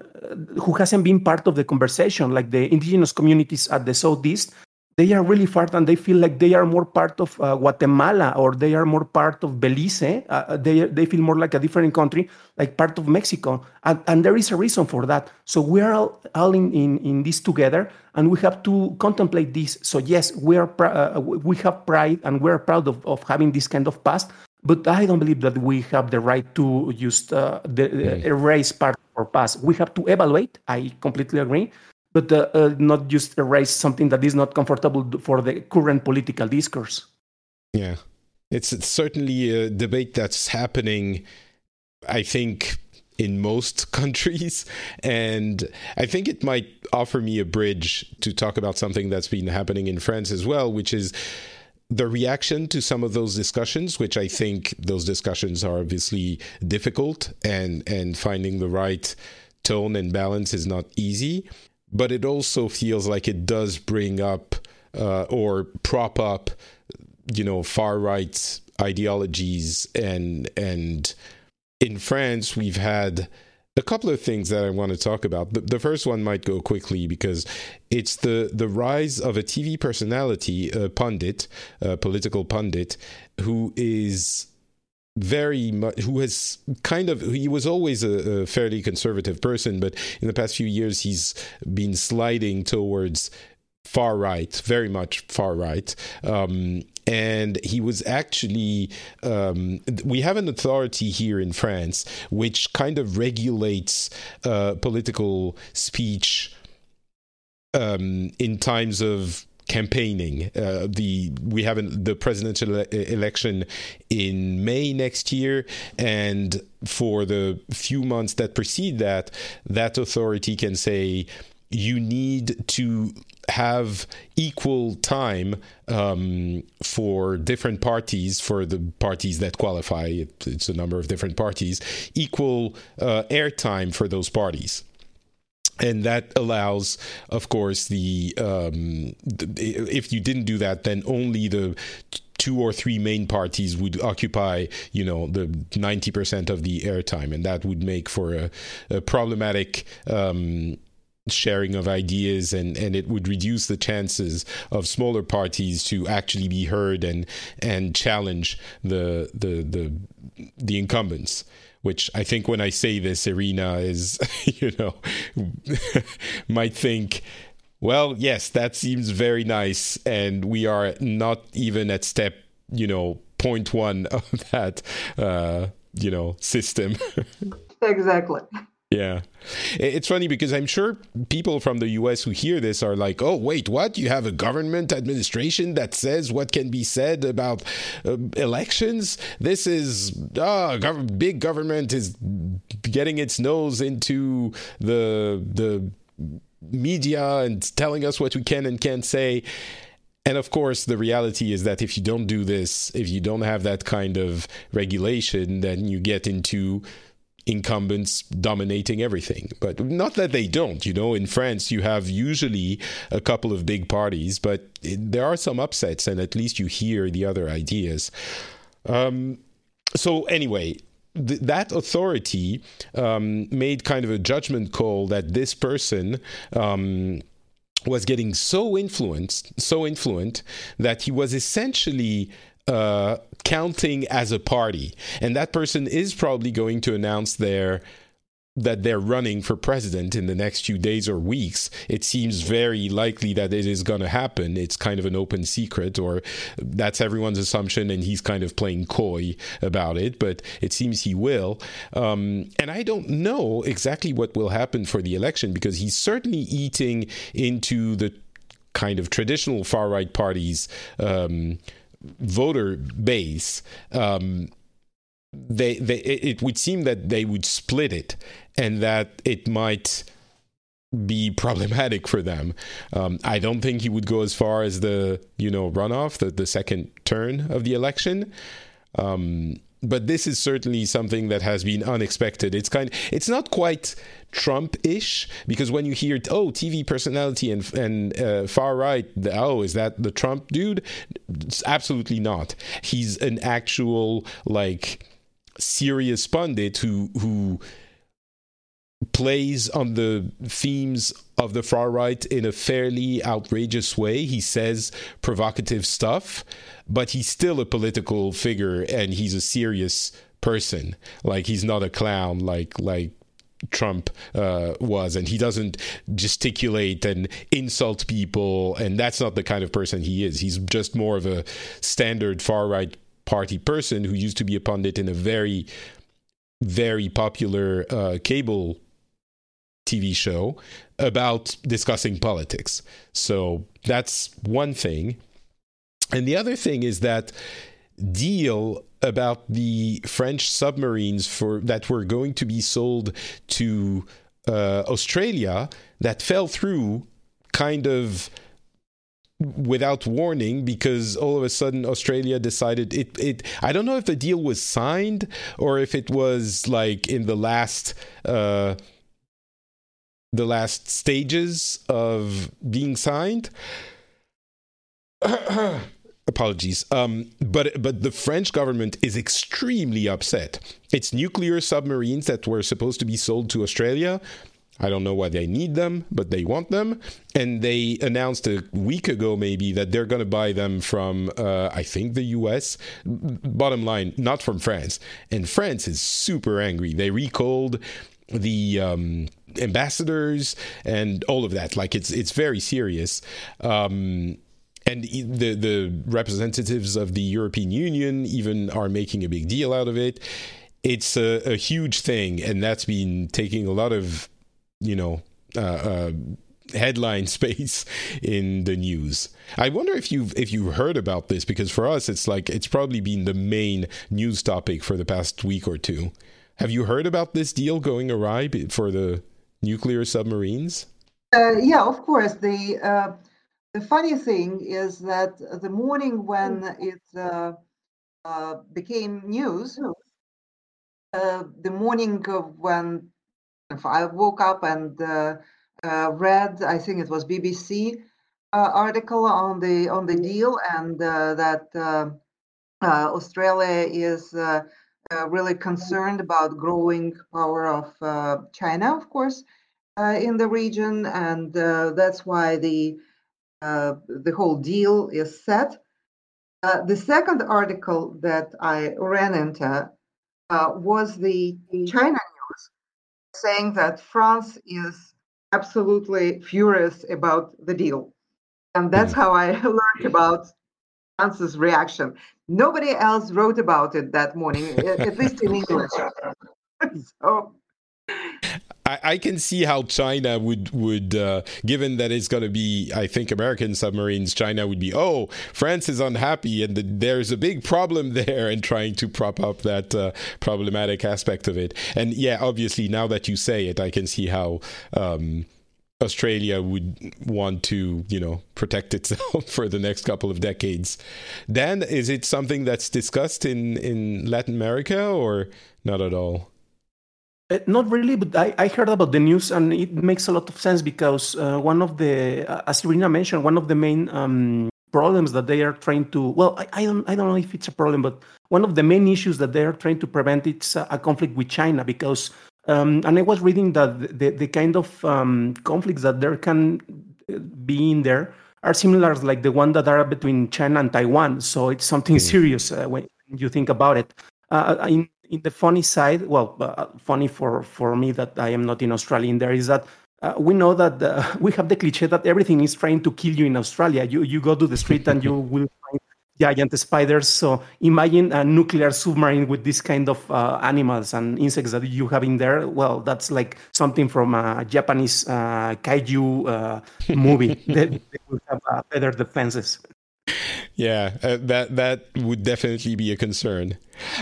who hasn't been part of the conversation, like the indigenous communities at the southeast, they are really far and they feel like they are more part of uh, Guatemala or they are more part of Belize. Uh, uh, they, they feel more like a different country, like part of Mexico. And, and there is a reason for that. So we are all, all in, in, in this together and we have to contemplate this. So yes, we, are uh, we have pride and we're proud of, of having this kind of past. But I don't believe that we have the right to just uh, the, erase part of our past. We have to evaluate. I completely agree but uh, uh, not just erase something that is not comfortable for the current political discourse. Yeah, it's, it's certainly a debate that's happening, I think, in most [LAUGHS] countries. And I think it might offer me a bridge to talk about something that's been happening in France as well, which is the reaction to some of those discussions, which I think those discussions are obviously difficult and, and finding the right tone and balance is not easy but it also feels like it does bring up uh, or prop up, you know, far right ideologies and and in France we've had a couple of things that I want to talk about. The, the, first one might go quickly because it's the the rise of a TV personality, a pundit, a political pundit, who is very much who has kind of he was always a, a, fairly conservative person but in the past few years he's been sliding towards far right very much far right. Um, and he was actually um, we have an authority here in france which kind of regulates uh, political speech um, in times of campaigning. Uh, the we have an, the presidential election in May next year, and for the few months that precede that, that authority can say you need to have equal time um, for different parties, for the parties that qualify, it, it's a number of different parties, equal uh, airtime for those parties and that allows of course the, um, the, if you didn't do that then only the two or three main parties would occupy you know the 90% of the airtime. And that would make for a, a problematic um, sharing of ideas and, and it would reduce the chances of smaller parties to actually be heard and and challenge the the the, the incumbents which I think when I say this, Irina is, [LAUGHS] you know, [LAUGHS] might think, well, yes, that seems very nice. And we are not even at step, you know, point one [LAUGHS] of that, uh, you know, system. exactly. Yeah. It's funny because I'm sure people from the US who hear this are like, oh, wait, what? You have a government administration that says what can be said about uh, elections? This is, oh, gov- big government is getting its nose into the, the media and telling us what we can and can't say. And of course, the reality is that if you don't do this, if you don't have that kind of regulation, then you get into incumbents dominating everything. But not that they don't. You know, in France, you have usually a couple of big parties, but there are some upsets, and at least you hear the other ideas. Um, so, anyway, th- that authority um, made kind of a judgment call that this person. Um, was getting so influenced, so influent that he was essentially uh, counting as a party, and that person is probably going to announce their that they're running for president in the next few days or weeks, it seems very likely that it is going to happen. It's kind of an open secret, or that's everyone's assumption, and he's kind of playing coy about it, but it seems he will. Um, and I don't know exactly what will happen for the election because he's certainly eating into the kind of traditional far right parties. Um, voter base, um, they, they it would seem that they would split it, and that it might be problematic for them. Um, I don't think he would go as far as the you know runoff, the the second turn of the election. Um, but this is certainly something that has been unexpected. It's kind, it's not quite Trump-ish because when you hear oh TV personality and and uh, far right, oh is that the Trump dude? It's absolutely not. He's an actual like serious pundit who who plays on the themes of the far right in a fairly outrageous way. He says provocative stuff, but he's still a political figure and he's a serious person. Like he's not a clown like like Trump uh, was, and he doesn't gesticulate and insult people, and that's not the kind of person he is. He's just more of a standard far right party person who used to be a pundit in a very, very popular uh, cable TV show about discussing politics. So that's one thing. And the other thing is that deal about the French submarines for that were going to be sold to uh, Australia that fell through kind of without warning because all of a sudden Australia decided it it I don't know if the deal was signed or if it was like in the last uh the last stages of being signed. [CLEARS THROAT] Apologies. Um, but but the French government is extremely upset. It's nuclear submarines that were supposed to be sold to Australia. I don't know why they need them, but they want them. And they announced a week ago, maybe, that they're going to buy them from, uh, I think, the US. Bottom line, not from France. And France is super angry. They recalled the um, ambassadors and all of that. Like it's it's very serious. Um, and the the representatives of the European Union even are making a big deal out of it. It's a, a huge thing, and that's been taking a lot of you know. Uh, uh, headline [LAUGHS] space in the news. I wonder if you've if you heard about this because for us it's like it's probably been the main news topic for the past week or two. Have you heard about this deal going awry for the nuclear submarines? Uh, yeah, of course. The uh, the funny thing is that the morning when it uh, uh became news, uh, the morning of when I woke up and uh, read, I think it was BBC article on the on the deal, and that Australia is uh, really concerned about growing power of uh, China, of course, uh, in the region, and uh, that's why the uh, the whole deal is set. Uh, the second article that I ran into was the China news, saying that France is absolutely furious about the deal, and that's how I [LAUGHS] learned about France's reaction. Nobody else wrote about it that morning, at least in English. [LAUGHS] so. I, can see how China would would uh, given that it's going to be I think American submarines China would be oh France is unhappy and the, there's a big problem [LAUGHS] there and trying to prop up that uh, problematic aspect of it and yeah obviously now that you say it I can see how um, Australia would want to, you know, protect itself [LAUGHS] for the next couple of decades. Dan, is it something that's discussed in, in Latin America or not at all? Uh, not really, but I, I, heard about the news and it makes a lot of sense because uh, one of the, uh, as Irina mentioned, one of the main um, problems that they are trying to, well, I, I, don't, I don't know if it's a problem, but one of the main issues that they are trying to prevent it's a, a conflict with China because um, and I was reading that the, the kind of um, conflicts that there can be in there are similar like the one that are between China and Taiwan. So it's something mm. serious uh, when you think about it. Uh, uh, in in the funny side, well, uh, funny for for me that I am not in Australia. In there is that uh, we know that uh, [LAUGHS] we have the cliche that everything is trying to kill you in Australia. You you go to the street and you will find giant spiders. So imagine a nuclear submarine with this kind of uh, animals and insects that you have in there. Well, that's like something from a Japanese uh, kaiju uh, movie [LAUGHS] they will have uh, better defenses. Yeah, uh, that that would definitely be a concern.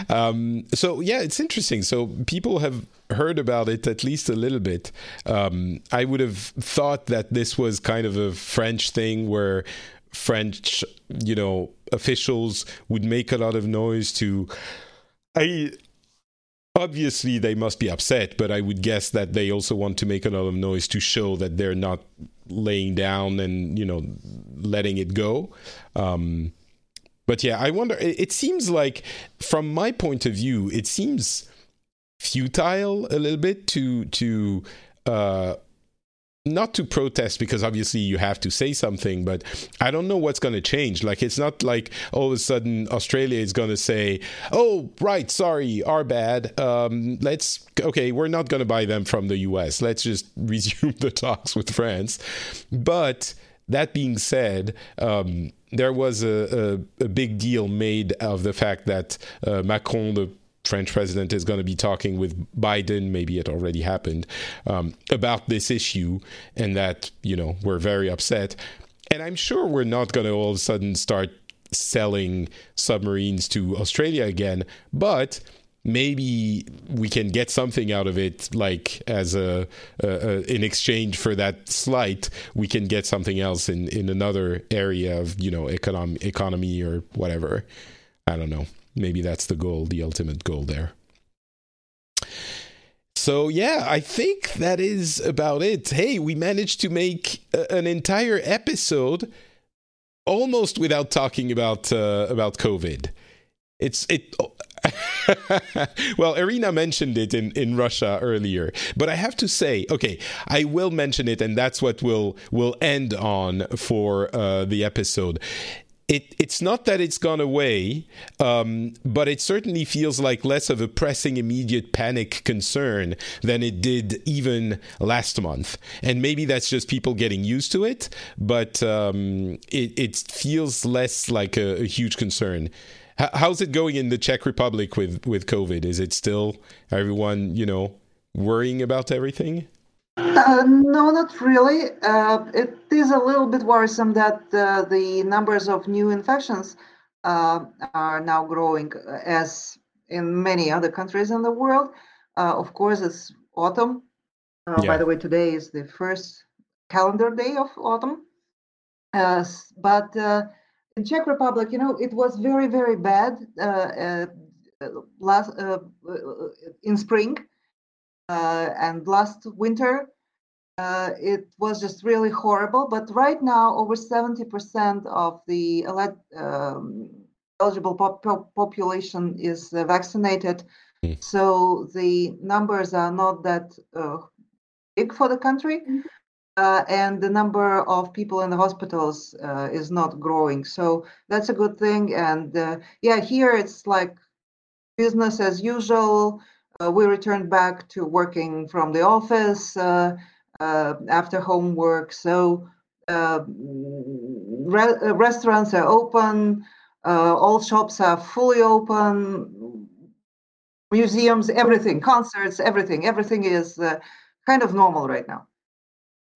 Um, so yeah, it's interesting. So people have heard about it at least a little bit. Um, I would have thought that this was kind of a French thing where French, you know, officials would make a lot of noise to. I obviously they must be upset, but I would guess that they also want to make a lot of noise to show that they're not laying down and you know letting it go. Um, but yeah, I wonder. It, it seems like, from my point of view, it seems futile a little bit to to uh, not to protest because obviously you have to say something, but I don't know what's going to change. Like, it's not like all of a sudden Australia is going to say, oh, right, sorry, our bad. Um, let's, okay, we're not going to buy them from the US. Let's just [LAUGHS] resume the talks with France. But that being said, um, there was a, a, a, big deal made of the fact that uh, Macron, the French president is going to be talking with Biden, maybe it already happened, um, about this issue, and that, you know, we're very upset. And I'm sure we're not going to all of a sudden start selling submarines to Australia again, but maybe we can get something out of it like as a, in exchange for that slight we can get something else in in another area of you know econom- economy or whatever i don't know maybe that's the goal, the ultimate goal there. So, yeah, I think that is about it. Hey, we managed to make a, an entire episode almost without talking about uh, about COVID. It's it. [LAUGHS] well, Irina mentioned it in, in Russia earlier, but I have to say, okay, I will mention it, and that's what we'll will end on for uh, the episode it, it's not that it's gone away, um, but it certainly feels like less of a pressing, immediate panic concern than it did even last month. And maybe that's just people getting used to it, but um, it, it, feels less like a, a huge concern. H- how's it going in the Czech Republic with, with COVID? Is it still everyone, you know, worrying about everything? Uh, no, not really. Uh, it is a little bit worrisome that uh, the numbers of new infections uh, are now growing, uh, as in many other countries in the world. Uh, of course, it's autumn. Yeah. By the way, today is the first calendar day of autumn. but in Czech Republic, you know, it was very, very bad last in spring uh, and last winter uh, it was just really horrible. But right now, over 70% of the um, eligible pop- population is uh, vaccinated. Mm. So the numbers are not that uh, big for the country. Mm-hmm. Uh, and the number of people in the hospitals uh, is not growing. So that's a good thing. And uh, yeah, here it's like business as usual Uh, we returned back to working from the office uh, uh, after homework. So uh, mm, re- uh, restaurants are open, all shops are fully open, museums, everything, concerts, everything, everything is kind of normal right now.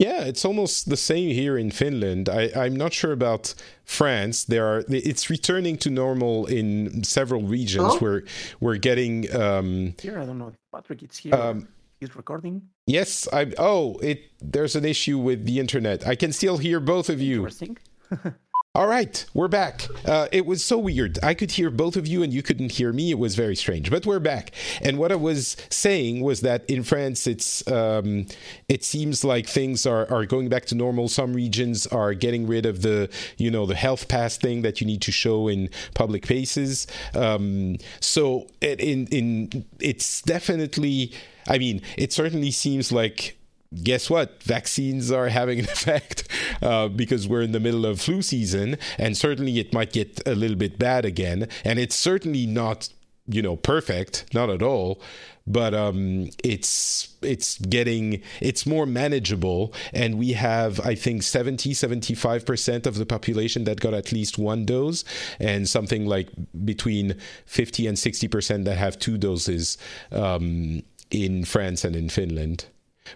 Yeah, it's almost the same here in Finland. I, am not sure about France. There are it's returning to normal in several regions. Hello? We're we're getting um, here. I don't know, Patrick. It's here. Um, He's recording. Yes, I. Oh, it. There's an issue with the internet. I can still hear both of you. Interesting. [LAUGHS] All right, we're back. Uh, it was so weird. I could hear both of you and you couldn't hear me. It was very strange, but we're back. And what I was saying was that in France, it's um, it seems like things are, are going back to normal. Some regions are getting rid of the you know the health pass thing that you need to show in public places. Um, so it, in in it's definitely. I mean, it certainly seems like guess what? Vaccines are having an [LAUGHS] effect uh, because we're in the middle of flu season, and certainly it might get a little bit bad again. And it's certainly not, you know, perfect, not at all. But um, it's it's getting it's more manageable, and we have I think 70 75 percent of the population that got at least one dose, and something like between 50 and 60 percent that have two doses um, in France and in Finland.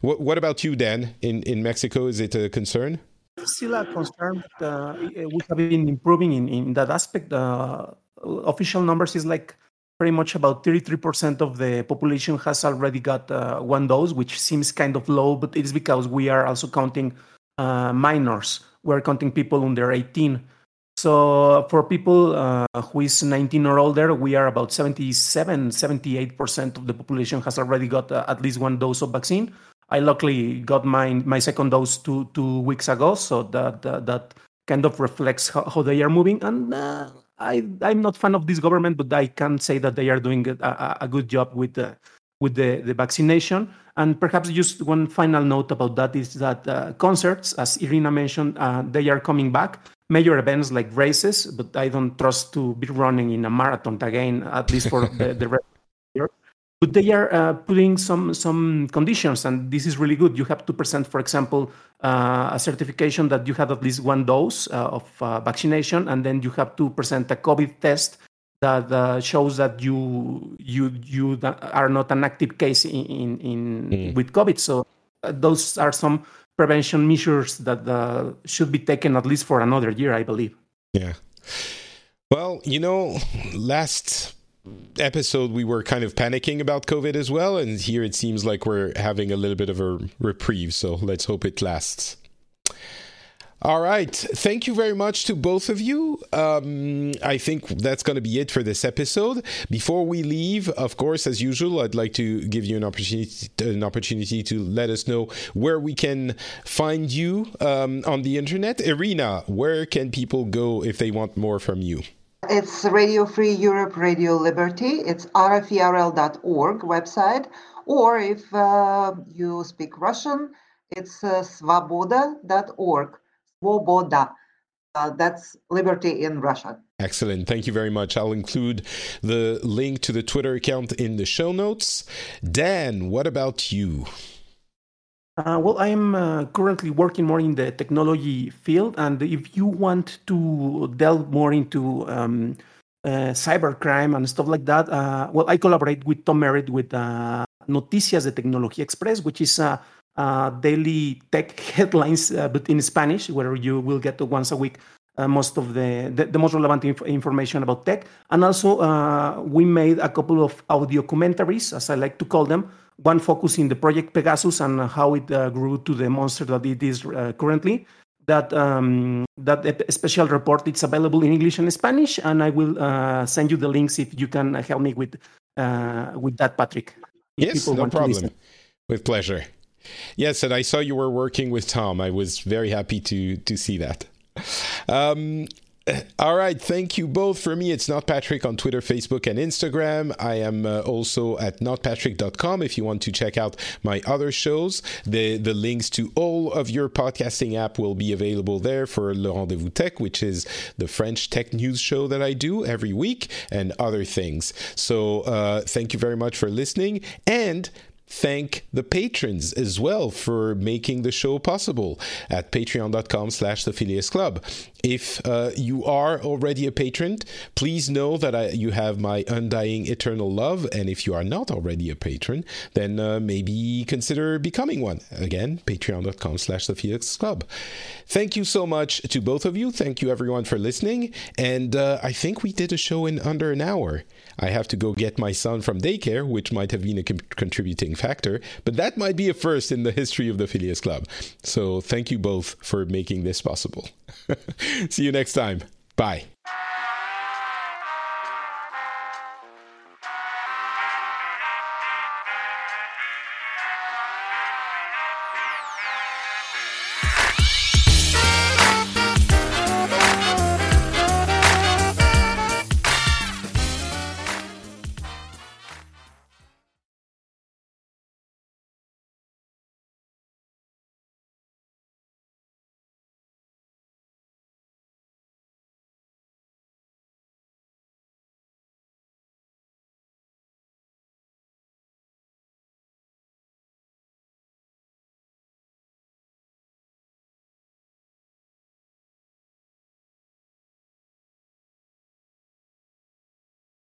What, what about you, Dan? In in Mexico, is it a concern? Still a concern. Uh, we have been improving in, in that aspect. Uh, official numbers is like pretty much about 33% of the population has already got uh, one dose, which seems kind of low, but it's because we are also counting uh, minors. We're counting people under 18. So for people uh, who is 19 or older, we are about 77, 78% of the population has already got uh, at least one dose of vaccine. I luckily got my my second dose two two weeks ago, so that that, kind of reflects how, they are moving. And uh, I I'm not fan of this government, but I can say that they are doing a, good job with uh, with the, the vaccination. And perhaps just one final note about that is that uh, concerts, as Irina mentioned, uh, they are coming back. Major events like races, but I don't trust to be running in a marathon again, at least for the, the rest of the year. But they are uh, putting some some conditions, and this is really good. You have to present, for example, uh, a certification that you had at least one dose uh, of uh, vaccination, and then you have to present a COVID test that uh, shows that you you you are not an active case in, in, in mm. with COVID. So uh, those are some prevention measures that uh, should be taken at least for another year, I believe. Yeah. Well, you know, last episode we were kind of panicking about COVID as well, and here it seems like we're having a little bit of a reprieve. So let's hope it lasts. All right. Thank you very much to both of you. Um, I think that's going to be it for this episode. Before we leave, of course, as usual, I'd like to give you an opportunity an opportunity to let us know where we can find you um, on the internet. Irina, where can people go if they want more from you? It's Radio Free Europe, Radio Liberty. It's rferl.org website. Or if uh, you speak Russian, it's uh, svoboda.org. Svoboda. Uh, that's liberty in Russian. Excellent. Thank you very much. I'll include the link to the Twitter account in the show notes. Dan, what about you? Uh, well, I am uh, currently working more in the technology field, and if you want to delve more into um, uh, cybercrime and stuff like that, uh, well, I collaborate with Tom Merritt with uh, Noticias de Tecnología Express, which is a uh, daily tech [LAUGHS] headlines, but in Spanish, where you will get once a week uh, most of the, the, the most relevant inf- information about tech. And also, uh, we made a couple of audio commentaries, as I like to call them. One focusing the project Pegasus and how it uh, grew to the monster that it is uh, currently. That um, that special report it's available in English and Spanish, and I will send you the links if you can help me with with that, Patrick. Yes, no problem. With pleasure. Yes, and I saw you were working with Tom. I was very happy to to see that. Um, all right, thank you both. For me, it's not Patrick on Twitter, Facebook, and Instagram. I am uh, also at notpatrick.com if you want to check out my other shows. The the links to all of your podcasting app will be available there for Le Rendezvous Tech, which is the French tech news show that I do every week, and other things. So uh, thank you very much for listening, and thank the patrons as well for making the show possible at patreon.com slash the Phileas Club. If uh, you are already a patron, please know that I, you have my undying eternal love. And if you are not already a patron, then uh, maybe consider becoming one. Again, patreon.com slash the Phileas Club. Thank you so much to both of you. Thank you everyone for listening. And uh, I think we did a show in under an hour. I have to go get my son from daycare, which might have been a com- contributing factor, but that might be a first in the history of the Phileas Club. So thank you both for making this possible. [LAUGHS] See you next time. Bye.